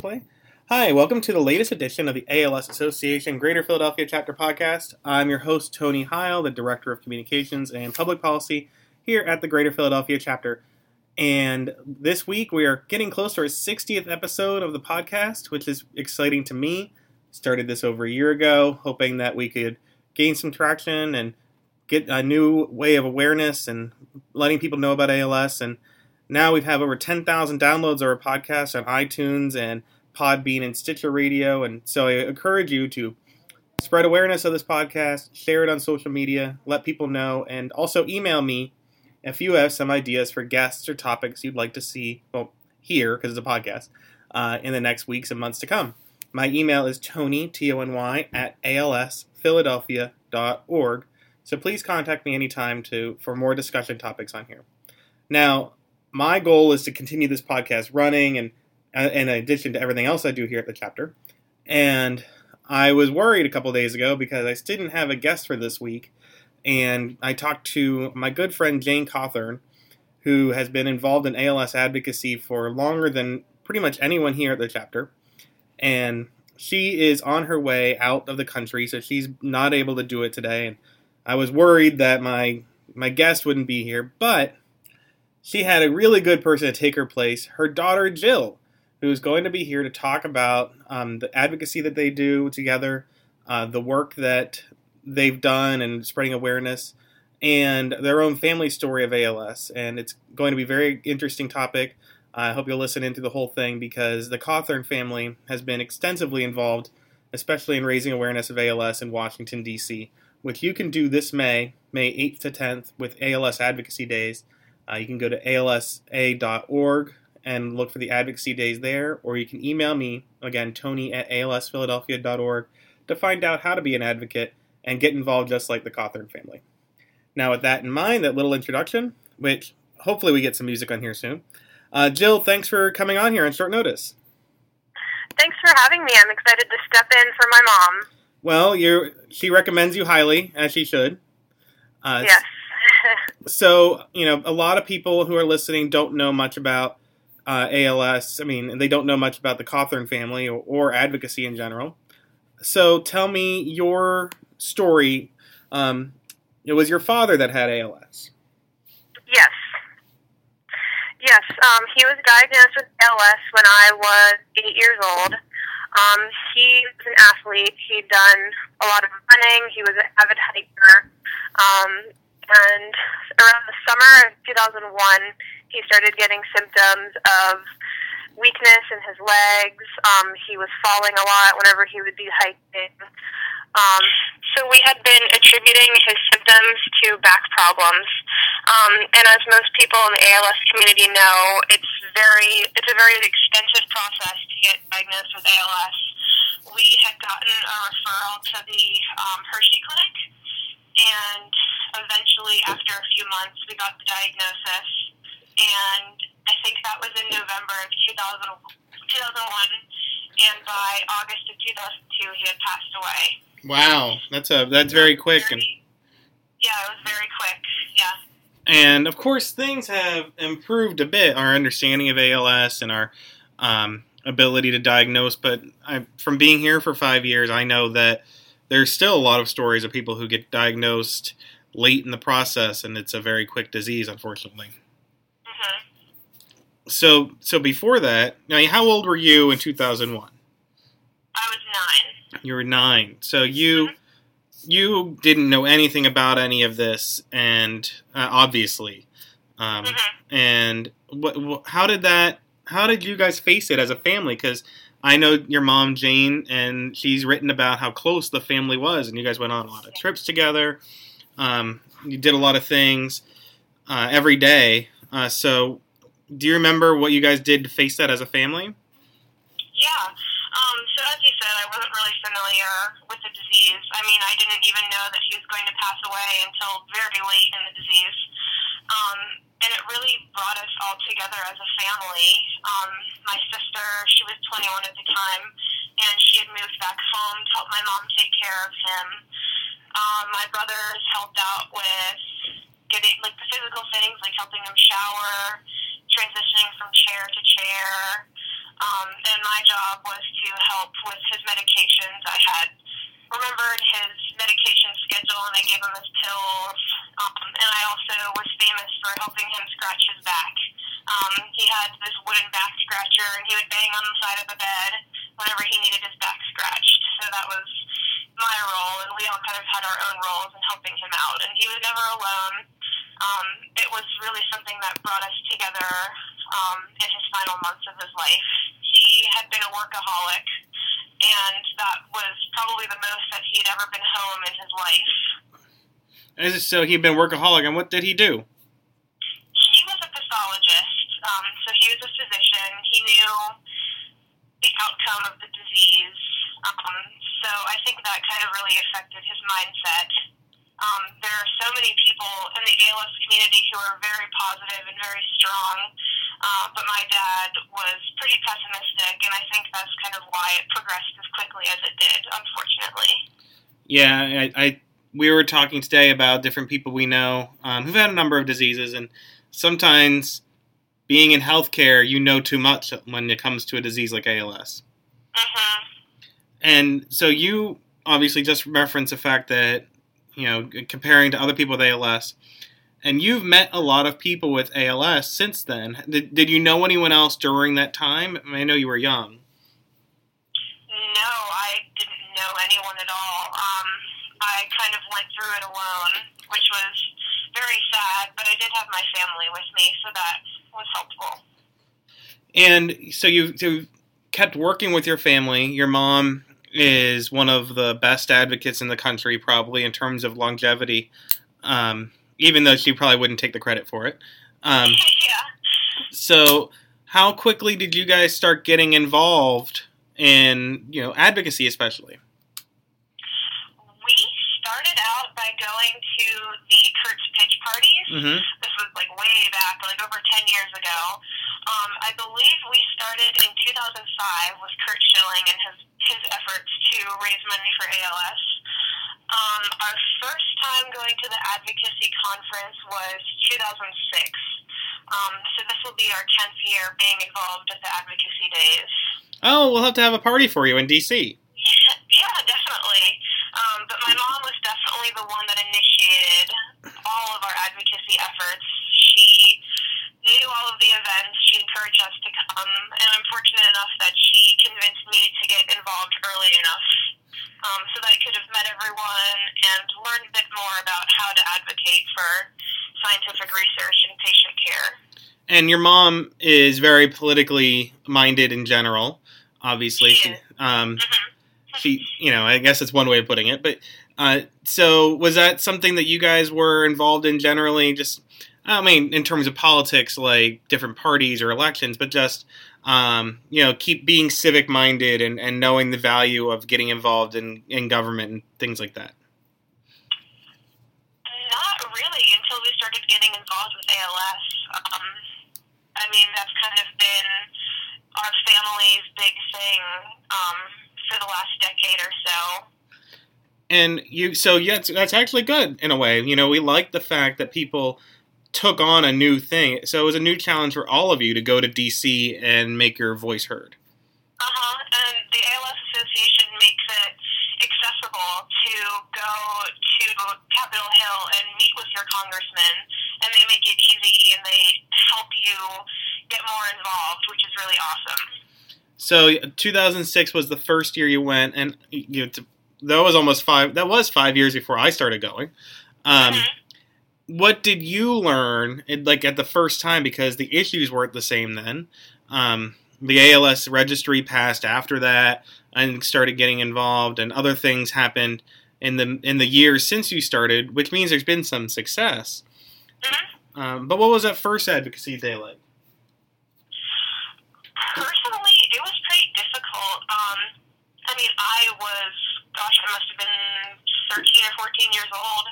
play. Hi, welcome to the latest edition of the ALS Association Greater Philadelphia Chapter Podcast. I'm your host, Tony Heil, the Director of Communications and Public Policy here at the Greater Philadelphia Chapter. And this week we are getting close to our 60th episode of the podcast, which is exciting to me. Started this over a year ago, hoping that we could gain some traction and get a new way of awareness and letting people know about ALS. And now we have over 10,000 downloads of our podcast on iTunes and Podbean and Stitcher Radio. And so I encourage you to spread awareness of this podcast, share it on social media, let people know, and also email me if you have some ideas for guests or topics you'd like to see, well, here, because it's a podcast, uh, in the next weeks and months to come. My email is tony, T-O-N-Y, at alsphiladelphia.org. So please contact me anytime to for more discussion topics on here. Now, my goal is to continue this podcast running and uh, in addition to everything else I do here at the chapter. And I was worried a couple days ago because I didn't have a guest for this week. And I talked to my good friend Jane Cawthorn, who has been involved in ALS advocacy for longer than pretty much anyone here at the chapter. And she is on her way out of the country, so she's not able to do it today. And I was worried that my my guest wouldn't be here, but she had a really good person to take her place, her daughter Jill, who's going to be here to talk about um, the advocacy that they do together, uh, the work that they've done, and spreading awareness, and their own family story of ALS. And it's going to be a very interesting topic. I hope you'll listen into the whole thing because the Cawthorn family has been extensively involved, especially in raising awareness of ALS in Washington, D.C., which you can do this May, May 8th to 10th, with ALS Advocacy Days. Uh, you can go to alsa.org and look for the advocacy days there, or you can email me, again, tony at alsphiladelphia.org, to find out how to be an advocate and get involved just like the Cawthorn family. Now, with that in mind, that little introduction, which hopefully we get some music on here soon, uh, Jill, thanks for coming on here on short notice. Thanks for having me. I'm excited to step in for my mom. Well, you she recommends you highly, as she should. Uh, yes. so, you know, a lot of people who are listening don't know much about uh, ALS. I mean, they don't know much about the Cawthorn family or, or advocacy in general. So tell me your story. Um, it was your father that had ALS. Yes. Yes, um, he was diagnosed with ALS when I was eight years old. Um, he was an athlete. He'd done a lot of running. He was an avid hiker. Um, and around the summer of 2001, he started getting symptoms of weakness in his legs. Um, he was falling a lot whenever he would be hiking. Um, so we had been attributing his symptoms to back problems. Um, and as most people in the ALS community know, it's very it's a very expensive process to get diagnosed with ALS. We had gotten a referral to the um, Hershey Clinic, and eventually, after a few months, we got the diagnosis and I think that was in November of 2000, 2001, and by August of 2002, he had passed away. Wow, that's a that's very quick. Very, and, yeah, it was very quick. Yeah. And of course, things have improved a bit. Our understanding of ALS and our um, ability to diagnose. But I, from being here for five years, I know that there's still a lot of stories of people who get diagnosed late in the process, and it's a very quick disease, unfortunately. So, so before that, now, how old were you in 2001? I was nine. You were nine. So you mm-hmm. you didn't know anything about any of this, and uh, obviously, um, mm-hmm. and what, what, how did that? How did you guys face it as a family? Because I know your mom Jane, and she's written about how close the family was, and you guys went on a lot of trips together. Um, you did a lot of things uh, every day. Uh, so do you remember what you guys did to face that as a family? Yeah. Um, so as you said, I wasn't really familiar with the disease. I mean, I didn't even know that he was going to pass away until very late in the disease. Um, and it really brought us all together as a family. Um, my sister, she was 21 at the time, and she had moved back home to help my mom take care of him. Um, my brothers helped out with getting like the physical things, like helping him shower, transitioning from chair to chair. Um, and my job was to help with his medications. I had remembered his medication schedule and I gave him his pills. Um, and I also was famous for helping him scratch his back. Um, he had this wooden back scratcher and he would bang on the side of the bed whenever he needed his back scratched. So that was my role, and we all kind of had our own roles in helping him out. And he was never alone. Um, it was really something that brought us together um, in his final months of his life. He had been a workaholic, and that was probably the most that he had ever been home in his life. So he'd been workaholic, and what did he do? He was a pathologist, um, so he was a physician. He knew the outcome of the disease. Um, so I think that kind of really affected his mindset. Um, there are so many people in the ALS community who are very positive and very strong, uh, but my dad was pretty pessimistic, and I think that's kind of why it progressed as quickly as it did, unfortunately. Yeah, I, I we were talking today about different people we know um, who've had a number of diseases, and sometimes being in healthcare, you know too much when it comes to a disease like ALS. hmm And so you obviously just reference the fact that you know comparing to other people with ALS, and you've met a lot of people with ALS since then. Did, did you know anyone else during that time? I, mean, I know you were young. No, I didn't know anyone at all. Um, I kind of went through it alone, which was very sad, but I did have my family with me, so that was helpful. And so you you kept working with your family. Your mom is one of the best advocates in the country, probably in terms of longevity. Um, even though she probably wouldn't take the credit for it. Um, yeah. so, how quickly did you guys start getting involved in you know advocacy, especially? We started out by going to the Curt's pitch parties. Mm-hmm. This was like way back, like over 10 years ago. Um, I believe we started in 2005 with Curt Schilling and his, his efforts to raise money for ALS. Um, our first time going to the advocacy conference was 2006. Um, so this will be our 10th year being involved at the advocacy days. Oh, we'll have to have a party for you in DC. Yeah, yeah, definitely. Um, but my mom was definitely the one that initiated all of our advocacy efforts. Knew all of the events. She encouraged us to come, and I'm fortunate enough that she convinced me to get involved early enough um, so that I could have met everyone and learned a bit more about how to advocate for scientific research and patient care. And your mom is very politically minded in general. Obviously, She um, hmm she, you know, I guess that's one way of putting it. But uh, so was that something that you guys were involved in generally? Just, I mean, in terms of politics, like different parties or elections, but just, um, you know, keep being civic minded and, and knowing the value of getting involved in, in government and things like that. Not really until we started getting involved with ALS. Um, I mean, that's kind of been our family's big thing um, for the last decade or so. And you, so yeah, that's actually good in a way. You know, we like the fact that people took on a new thing. So it was a new challenge for all of you to go to DC and make your voice heard. Uh huh. And the ALS Association makes it accessible to go to Capitol Hill and meet with your congressman, and they make it easy and they help you get more involved, which is really awesome. So 2006 was the first year you went, and you know, that was almost five. That was five years before I started going. Um, Mhm. What did you learn, like at the first time, because the issues weren't the same then? Um, the ALS registry passed after that, and started getting involved, and other things happened in the in the years since you started, which means there's been some success. Mhm. Um, but what was that first advocacy day like? Personally, it was pretty difficult. Um, I mean, I was, gosh, I must have been 13 or 14 years old.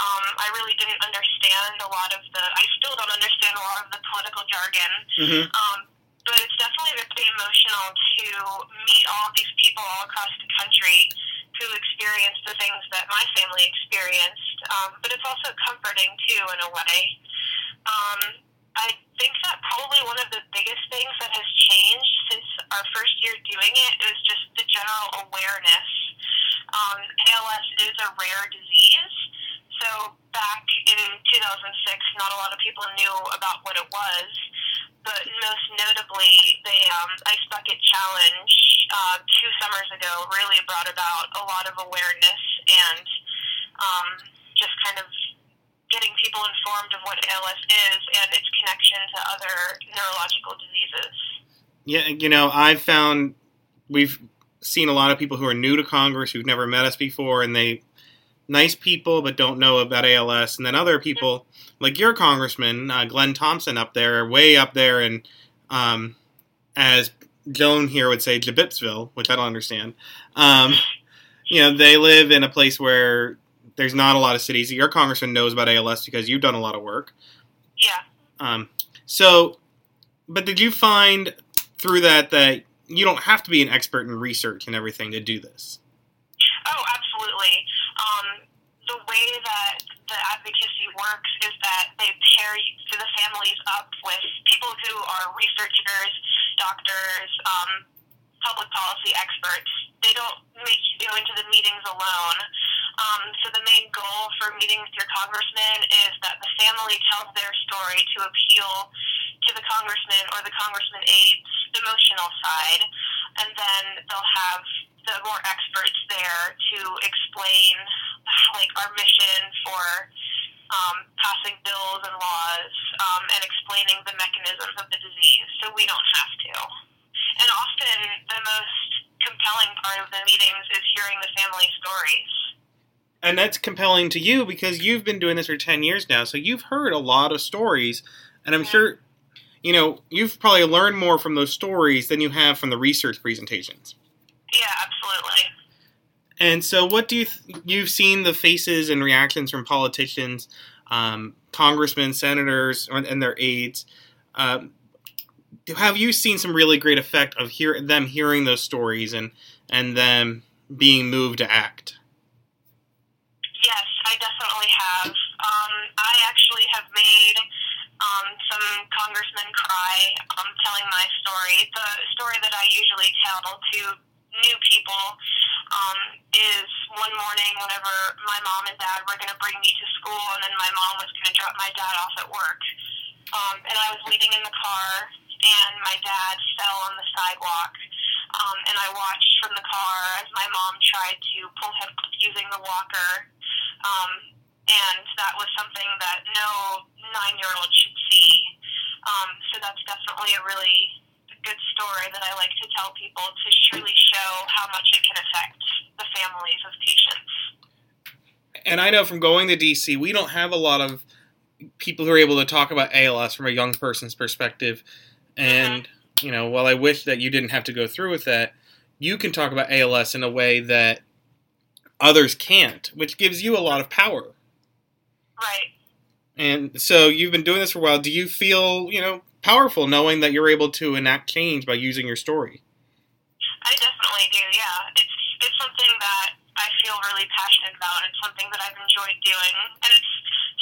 Um, I really didn't understand a lot of the, I still don't understand a lot of the political jargon. Mm-hmm. Um, but it's definitely very emotional to meet all of these people all across the country who experienced the things that my family experienced. Um, but it's also comforting, too, in a way. Um, I think that probably one of the biggest things that has changed since our first year doing it is just the general awareness. Um, ALS is a rare disease. So back in 2006, not a lot of people knew about what it was. But most notably, the um, Ice Bucket Challenge uh, two summers ago really brought about a lot of awareness and um, just kind of getting people informed of what ALS is and its connection to other neurological diseases. Yeah, you know, I've found we've seen a lot of people who are new to Congress who've never met us before, and they nice people but don't know about ALS, and then other people like your congressman uh, Glenn Thompson up there, way up there, and um, as Joan here would say, Jabipsville, which I don't understand. Um, you know, they live in a place where there's not a lot of cities. Your congressman knows about ALS because you've done a lot of work. Yeah. Um, so, but did you find through that that you don't have to be an expert in research and everything to do this? Oh, absolutely. Um, the way that the advocacy works is that they pair the families up with people who are researchers, doctors, um, public policy experts. They don't make you go into the meetings alone. Um, so the main goal for meeting with your congressman is that the family tells their story to appeal to the congressman or the congressman aide's emotional side, and then they'll have the more experts there to explain like our mission for um, passing bills and laws um, and explaining the mechanisms of the disease, so we don't have to. And often, the most compelling part of the meetings is hearing the family stories. And that's compelling to you because you've been doing this for 10 years now, so you've heard a lot of stories, and I'm sure, you know, you've probably learned more from those stories than you have from the research presentations. Yeah, absolutely. And so, what do you th- you've seen the faces and reactions from politicians, um, congressmen, senators, and their aides? Um, have you seen some really great effect of hear them hearing those stories and and them being moved to act? I definitely have. Um, I actually have made um, some congressmen cry um, telling my story. The story that I usually tell to new people um, is one morning whenever my mom and dad were going to bring me to school, and then my mom was going to drop my dad off at work. Um, and I was waiting in the car, and my dad fell on the sidewalk. Um, and I watched from the car as my mom tried to pull him using the walker. Um, and that was something that no nine year old should see. Um, so that's definitely a really good story that I like to tell people to truly show how much it can affect the families of patients. And I know from going to DC, we don't have a lot of people who are able to talk about ALS from a young person's perspective. And, mm-hmm. you know, while I wish that you didn't have to go through with that, you can talk about ALS in a way that others can't, which gives you a lot of power. Right. And so you've been doing this for a while. Do you feel, you know, powerful knowing that you're able to enact change by using your story? I definitely do, yeah. It's, it's something that I feel really passionate about. It's something that I've enjoyed doing. And it's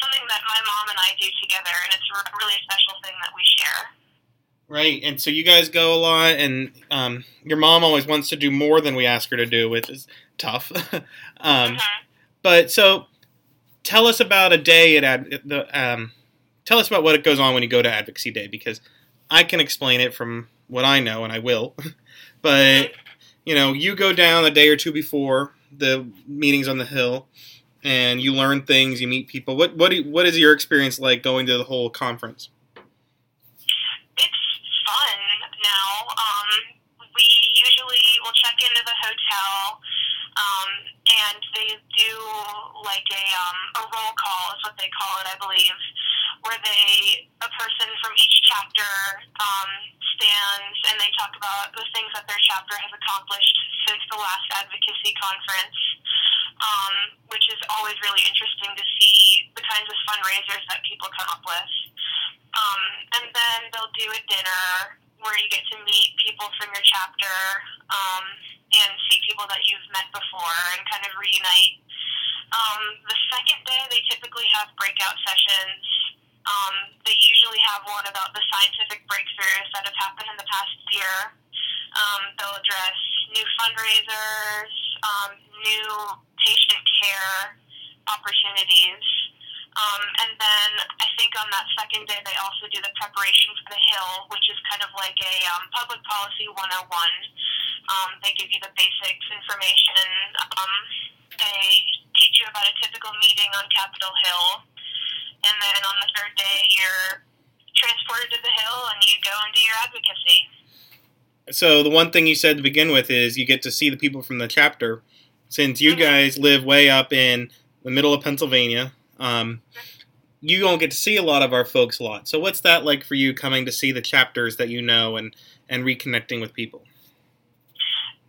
something that my mom and I do together, and it's a really special thing that we share. Right, and so you guys go a lot, and um, your mom always wants to do more than we ask her to do, which is tough. um, mm-hmm. But so, tell us about a day at Ad- the. Um, tell us about what it goes on when you go to Advocacy Day, because I can explain it from what I know, and I will. but mm-hmm. you know, you go down a day or two before the meetings on the Hill, and you learn things, you meet people. What what what is your experience like going to the whole conference? It's fun now. Um, we usually will check into the hotel, um, and they do like a um, a roll call is what they call it, I believe, where they a person from each chapter um, stands and they talk about the things that their chapter has accomplished since the last advocacy conference um, which is always really interesting to see the kinds of fundraisers that people come up with. Um, and then they'll do a dinner where you get to meet people from your chapter um, and see people that you've met before and kind of reunite. Um, the second day, they typically have breakout sessions Um, they usually have one about the scientific breakthroughs that have happened in the past year. Um, they'll address new fundraisers, um, new patient care opportunities. Um, and then I think on that second day, they also do the preparation for the Hill, which is kind of like a um, public policy 101. Um, they give you the basics information. Um, they teach you about a typical meeting on Capitol Hill. And then on the third day, you're transported to the Hill and you go into your advocacy. So the one thing you said to begin with is you get to see the people from the chapter. Since you Mhm. guys live way up in the middle of Pennsylvania, um, you don't get to see a lot of our folks a lot. So what's that like for you coming to see the chapters that you know and, and reconnecting with people?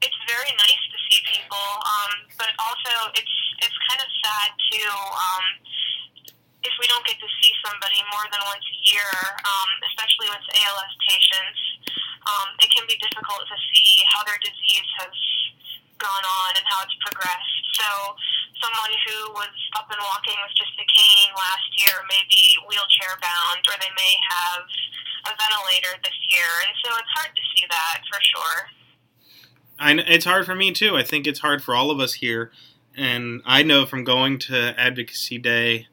it's very nice to see people, um, but also it's it's kind of sad too. Um, if we don't get to see somebody more than once a year, um, especially with ALS patients, um, it can be difficult to see how their disease has gone on and how it's progressed. So, someone who was up and walking with just a cane last year may be wheelchair bound, or they may have a ventilator this year, and so it's hard to see that for sure. I, it's hard for me too. I think it's hard for all of us here. And I know from going to Advocacy Day,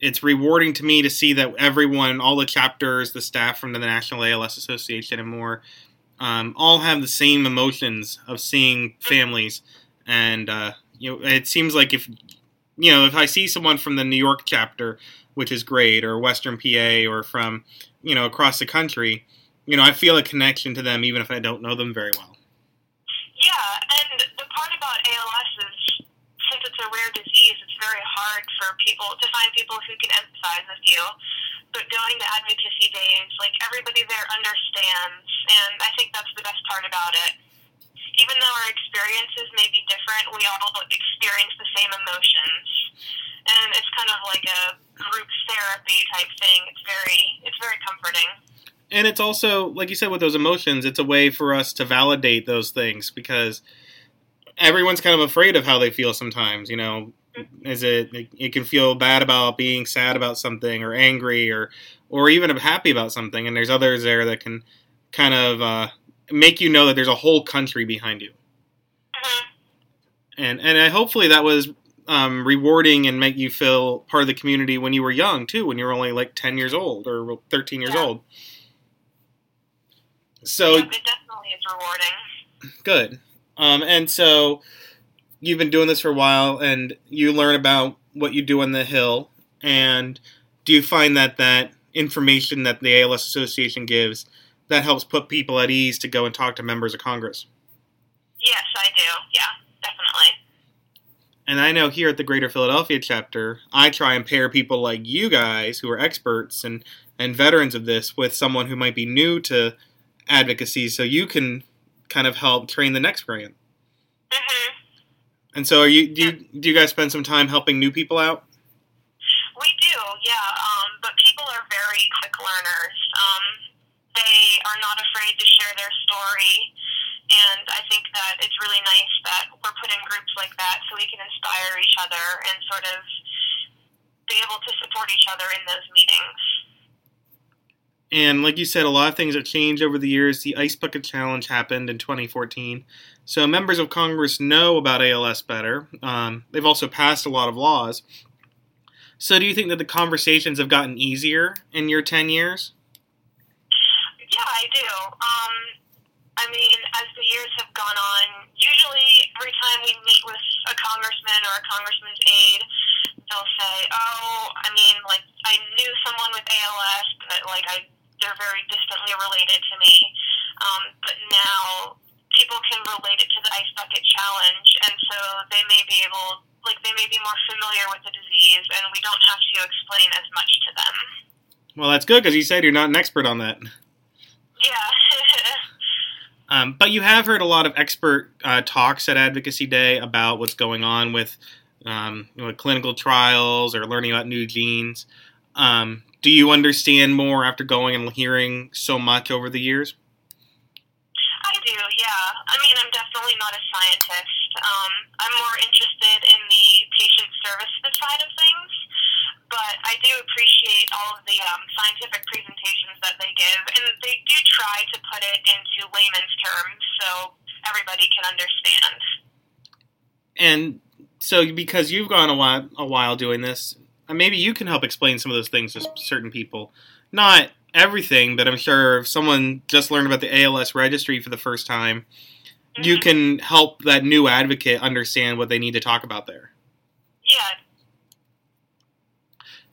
it's rewarding to me to see that everyone, all the chapters, the staff from the National ALS Association, and more, um, all have the same emotions of seeing families. And uh, you know, it seems like if you know, if I see someone from the New York chapter, which is great, or Western PA, or from you know across the country, you know, I feel a connection to them even if I don't know them very well. Yeah, and the part about ALS is since it's a rare disease, it's very hard for people to find people who can empathize with you. But going to advocacy days, like everybody there understands, and I think that's the best part about it. Even though our experiences may be different, we all experience the same emotions, and it's kind of like a group therapy type thing. It's very, it's very comforting. and it's also like you said with those emotions it's a way for us to validate those things because everyone's kind of afraid of how they feel sometimes you know is it it can feel bad about being sad about something or angry or or even happy about something and there's others there that can kind of uh, make you know that there's a whole country behind you. And and I, hopefully that was um, rewarding and make you feel part of the community when you were young too when you were only like 10 years old or 13 years Yeah. old so Yep, it definitely is rewarding. Good. Um, and so you've been doing this for a while, and you learn about what you do on the Hill. And do you find that that information that the ALS Association gives that helps put people at ease to go and talk to members of Congress? Yes, I do. Yeah, definitely. And I know here at the Greater Philadelphia chapter, I try and pair people like you guys who are experts and, and veterans of this with someone who might be new to advocacy so you can kind of help train the next grant. hmm And so, are you do you, do you guys spend some time helping new people out? We do, yeah. Um, but people are very quick learners. Um, they are not afraid to share their story, and I think that it's really nice that we're put in groups like that so we can inspire each other and sort of be able to support each other in those meetings. And like you said, a lot of things have changed over the years. The Ice Bucket Challenge happened in 2014, so members of Congress know about ALS better. Um, they've also passed a lot of laws. So, do you think that the conversations have gotten easier in your 10 years? Yeah, I do. Um, I mean, as the years have gone on, usually every time we meet with a congressman or a congressman's aide, they'll say, "Oh, I mean, like I knew someone with ALS, but like I, they're very distantly related to me." Um, but now people can relate it to the ice bucket challenge, and so they may be able, like, they may be more familiar with the disease, and we don't have to explain as much to them. Well, that's good because you said you're not an expert on that. Yeah. Um, but you have heard a lot of expert uh, talks at Advocacy Day about what's going on with, um, you know, clinical trials or learning about new genes. Um, do you understand more after going and hearing so much over the years? I do, yeah. I mean, I'm definitely not a scientist. Um, I'm more interested in the patient services side of things, but I do appreciate all of the um, scientific presentations that they give, and they do try to put it into layman's terms so everybody can understand. And so, because you've gone a while, a while doing this, uh, maybe you can help explain some of those things to certain people. Not everything, but I'm sure if someone just learned about the ALS registry for the first time, mm-hmm. you can help that new advocate understand what they need to talk about there. Yeah.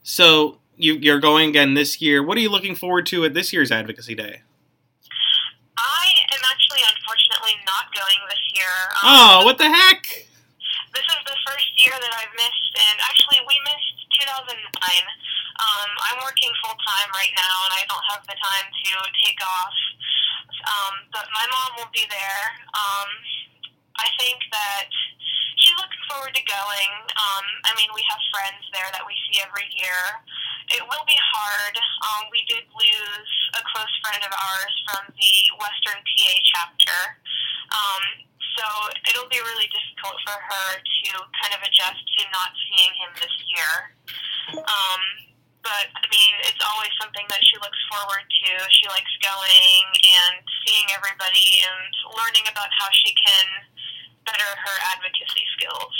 So you, you're going again this year. What are you looking forward to at this year's Advocacy Day? I am actually, unfortunately, not going this year. Um, oh, what the heck? This is the first year that I've missed, and actually, we missed 2009. Um, I'm working full time right now, and I don't have the time to take off. Um, but my mom will be there. Um, I think that looking forward to going. Um, I mean, we have friends there that we see every year. It will be hard. Um, we did lose a close friend of ours from the Western PA chapter. Um, so it'll be really difficult for her to kind of adjust to not seeing him this year. Um, but I mean, it's always something that she looks forward to. She likes going and seeing everybody and learning about how she can better her advocacy skills.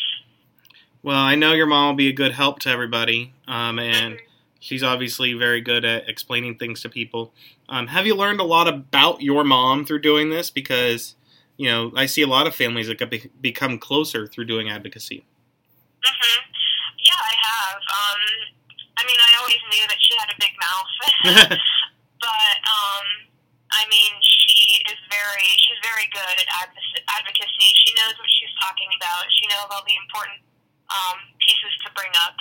Well, I know your mom will be a good help to everybody, um, and mm-hmm. she's obviously very good at explaining things to people. Um, have you learned a lot about your mom through doing this? Because you know, I see a lot of families that be- become closer through doing advocacy. Mm-hmm. Yeah, I have. Um, I mean, I always knew that she had a big mouth, but um, I mean, she is very she's very good at advocacy. She knows what she's talking about. She knows all the important um, pieces to bring up.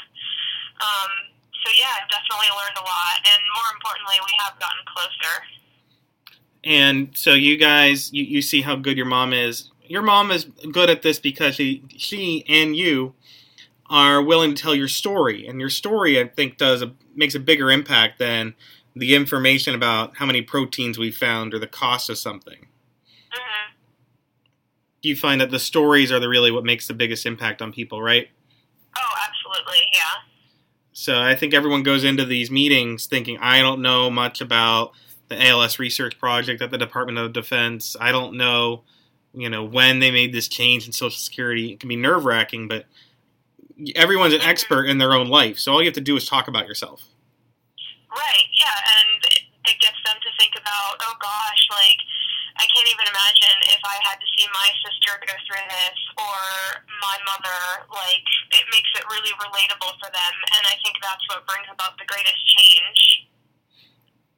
Um, so yeah, I've definitely learned a lot, and more importantly, we have gotten closer. And so you guys, you, you see how good your mom is. Your mom is good at this because she, she and you are willing to tell your story, and your story, I think, does a, makes a bigger impact than the information about how many proteins we found or the cost of something. Mm-hmm. You find that the stories are the really what makes the biggest impact on people, right? Oh, absolutely, yeah. So I think everyone goes into these meetings thinking, I don't know much about the ALS research project at the Department of Defense. I don't know, you know, when they made this change in Social Security. It can be nerve wracking, but everyone's an expert in their own life. So all you have to do is talk about yourself. Right. Yeah, and it gets them to think about, oh gosh, like I can't even imagine if I had to see my sister go through this or my mother. Like it makes it really relatable for them, and I think that's what brings about the greatest change.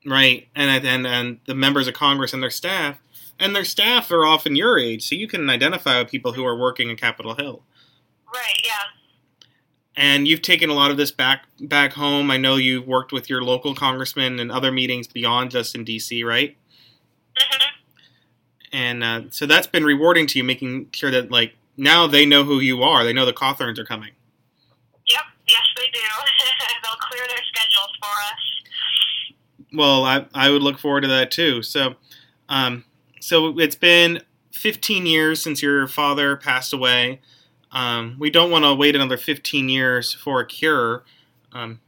Right, and and and the members of Congress and their staff, and their staff are often your age, so you can identify with people who are working in Capitol Hill. Right. Yeah. And you've taken a lot of this back back home. I know you've worked with your local congressman and other meetings beyond just in D.C. Right. Mm-hmm. And uh, so that's been rewarding to you, making sure that like now they know who you are. They know the Cawthorns are coming. Yep. Yes, they do. They'll clear their schedules for us well, I I would look forward to that too. So, um, so it's been 15 years since your father passed away. Um, we don't want to wait another 15 years for a cure. Um,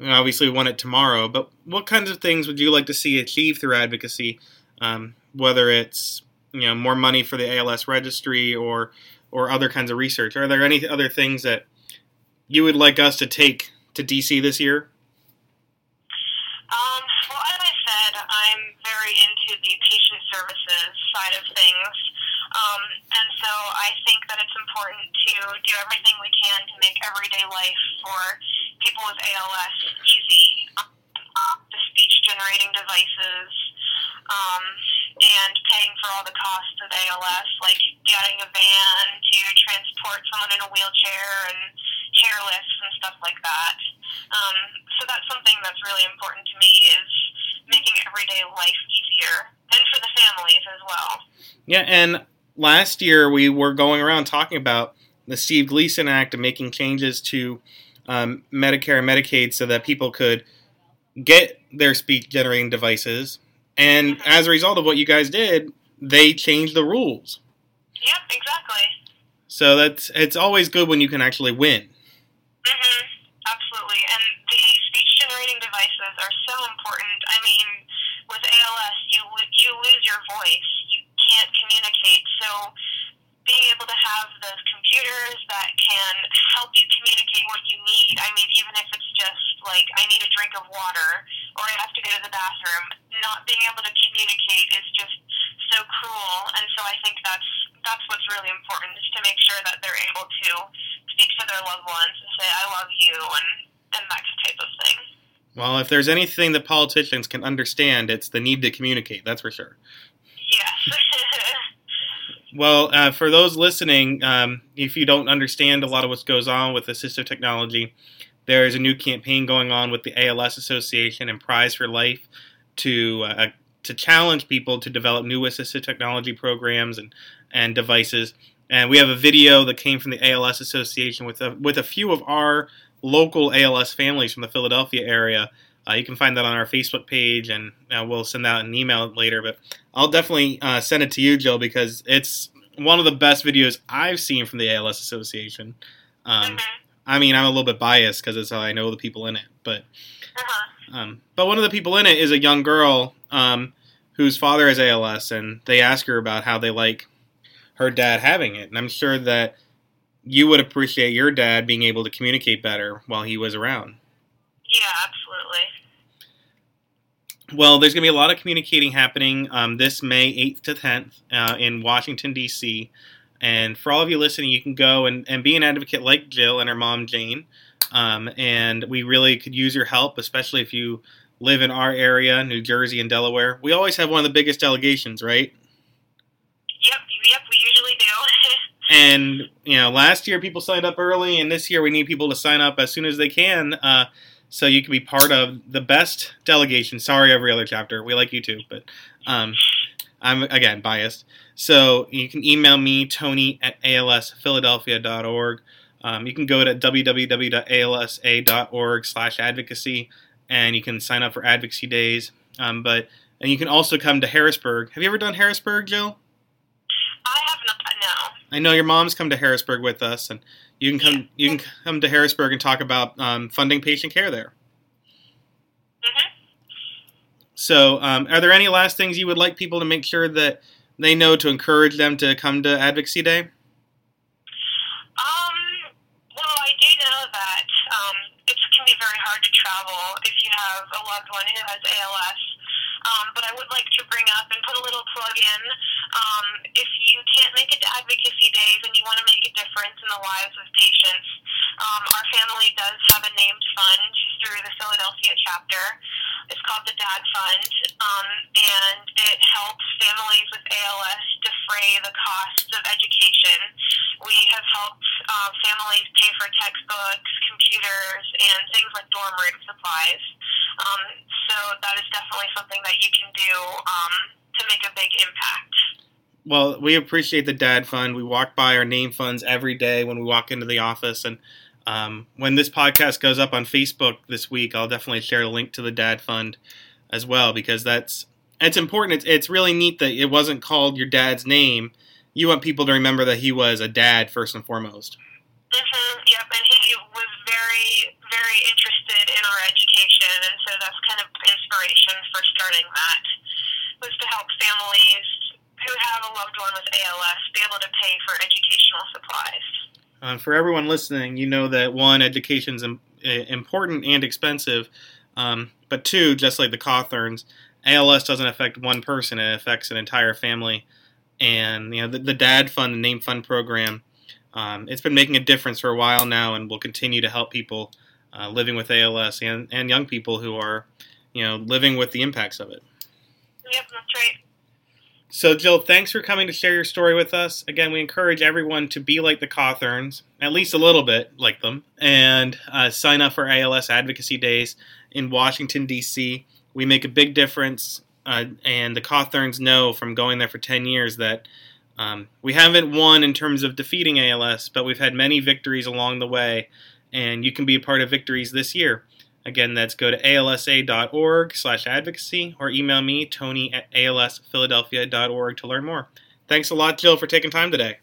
mm-hmm. Obviously, we want it tomorrow. But what kinds of things would you like to see achieved through advocacy? Um, whether it's you know more money for the ALS registry or or other kinds of research. Are there any other things that you would like us to take to DC this year? Um, well, as I said, I'm very into the patient services side of things. Um, and so I think that it's important to do everything we can to make everyday life for people with ALS easy. Um, the speech generating devices, um, and paying for all the costs of ALS, like getting a van to transport someone in a wheelchair and chair lifts and stuff like that. Um, so that's something that's really important to me is making everyday life easier and for the families as well. Yeah, and last year we were going around talking about the Steve Gleason Act and making changes to um, Medicare and Medicaid so that people could get their speech generating devices. And as a result of what you guys did, they changed the rules. Yep, exactly. So that's it's always good when you can actually win. Mm-hmm. Absolutely, and the speech generating device important. I mean, with ALS, you you lose your voice. Can't communicate. So being able to have those computers that can help you communicate what you need. I mean, even if it's just like I need a drink of water or I have to go to the bathroom, not being able to communicate is just so cruel. And so I think that's that's what's really important is to make sure that they're able to speak to their loved ones and say I love you and and that type of thing. Well, if there's anything that politicians can understand, it's the need to communicate. That's for sure. Yes. Well, uh, for those listening, um, if you don't understand a lot of what goes on with assistive technology, there is a new campaign going on with the ALS Association and Prize for Life to uh, to challenge people to develop new assistive technology programs and, and devices. And we have a video that came from the ALS Association with a, with a few of our local ALS families from the Philadelphia area. Uh, you can find that on our Facebook page, and uh, we'll send out an email later. But I'll definitely uh, send it to you, Jill, because it's one of the best videos I've seen from the ALS Association. Um, mm-hmm. I mean, I'm a little bit biased because it's how I know the people in it, but uh-huh. um, but one of the people in it is a young girl um, whose father has ALS, and they ask her about how they like her dad having it, and I'm sure that you would appreciate your dad being able to communicate better while he was around. Yeah, absolutely. Well, there's going to be a lot of communicating happening um, this May 8th to 10th uh, in Washington, D.C. And for all of you listening, you can go and, and be an advocate like Jill and her mom, Jane. Um, and we really could use your help, especially if you live in our area, New Jersey and Delaware. We always have one of the biggest delegations, right? Yep, yep, we usually do. and, you know, last year people signed up early, and this year we need people to sign up as soon as they can. Uh, so you can be part of the best delegation. Sorry, every other chapter. We like you too, but um, I'm again biased. So you can email me Tony at alsphiladelphia.org. Um, you can go to www.alsa.org/advocacy, and you can sign up for advocacy days. Um, but and you can also come to Harrisburg. Have you ever done Harrisburg, Jill? I have not. I know your mom's come to Harrisburg with us, and you can come. You can come to Harrisburg and talk about um, funding patient care there. Mm-hmm. So, um, are there any last things you would like people to make sure that they know to encourage them to come to Advocacy Day? Um. Well, I do know that um, it can be very hard to travel if you have a loved one who has ALS. Um, but I would like to bring up and put a little plug in. Um, if you can't make it to advocacy days and you want to make a difference in the lives of patients, um, our family does have a named fund through the Philadelphia chapter. It's called the Dad Fund, um, and it helps families with ALS defray the costs of education. We have helped uh, families pay for textbooks, computers, and things like dorm room supplies. Um, so that is definitely something that you can do um, to make a big impact. Well, we appreciate the Dad Fund. We walk by our name funds every day when we walk into the office, and um, when this podcast goes up on Facebook this week, I'll definitely share a link to the Dad Fund as well because that's it's important. It's it's really neat that it wasn't called your dad's name. You want people to remember that he was a dad first and foremost. Mm-hmm, yep, and he was very, very interested in our education, and so that's kind of inspiration for starting that was to help families who have a loved one with ALS be able to pay for educational supplies. Uh, for everyone listening, you know that one, education is important and expensive, um, but two, just like the Cawthorns, ALS doesn't affect one person; it affects an entire family. And you know the, the Dad Fund, the Name Fund program, um, it's been making a difference for a while now, and will continue to help people uh, living with ALS and, and young people who are, you know, living with the impacts of it. Yep, that's right. So, Jill, thanks for coming to share your story with us. Again, we encourage everyone to be like the Cawthorns, at least a little bit like them, and uh, sign up for ALS Advocacy Days in Washington, D.C. We make a big difference, uh, and the Cawthorns know from going there for 10 years that um, we haven't won in terms of defeating ALS, but we've had many victories along the way, and you can be a part of victories this year. Again, that's go to alsa.org slash advocacy or email me, Tony at alsphiladelphia.org to learn more. Thanks a lot, Jill, for taking time today.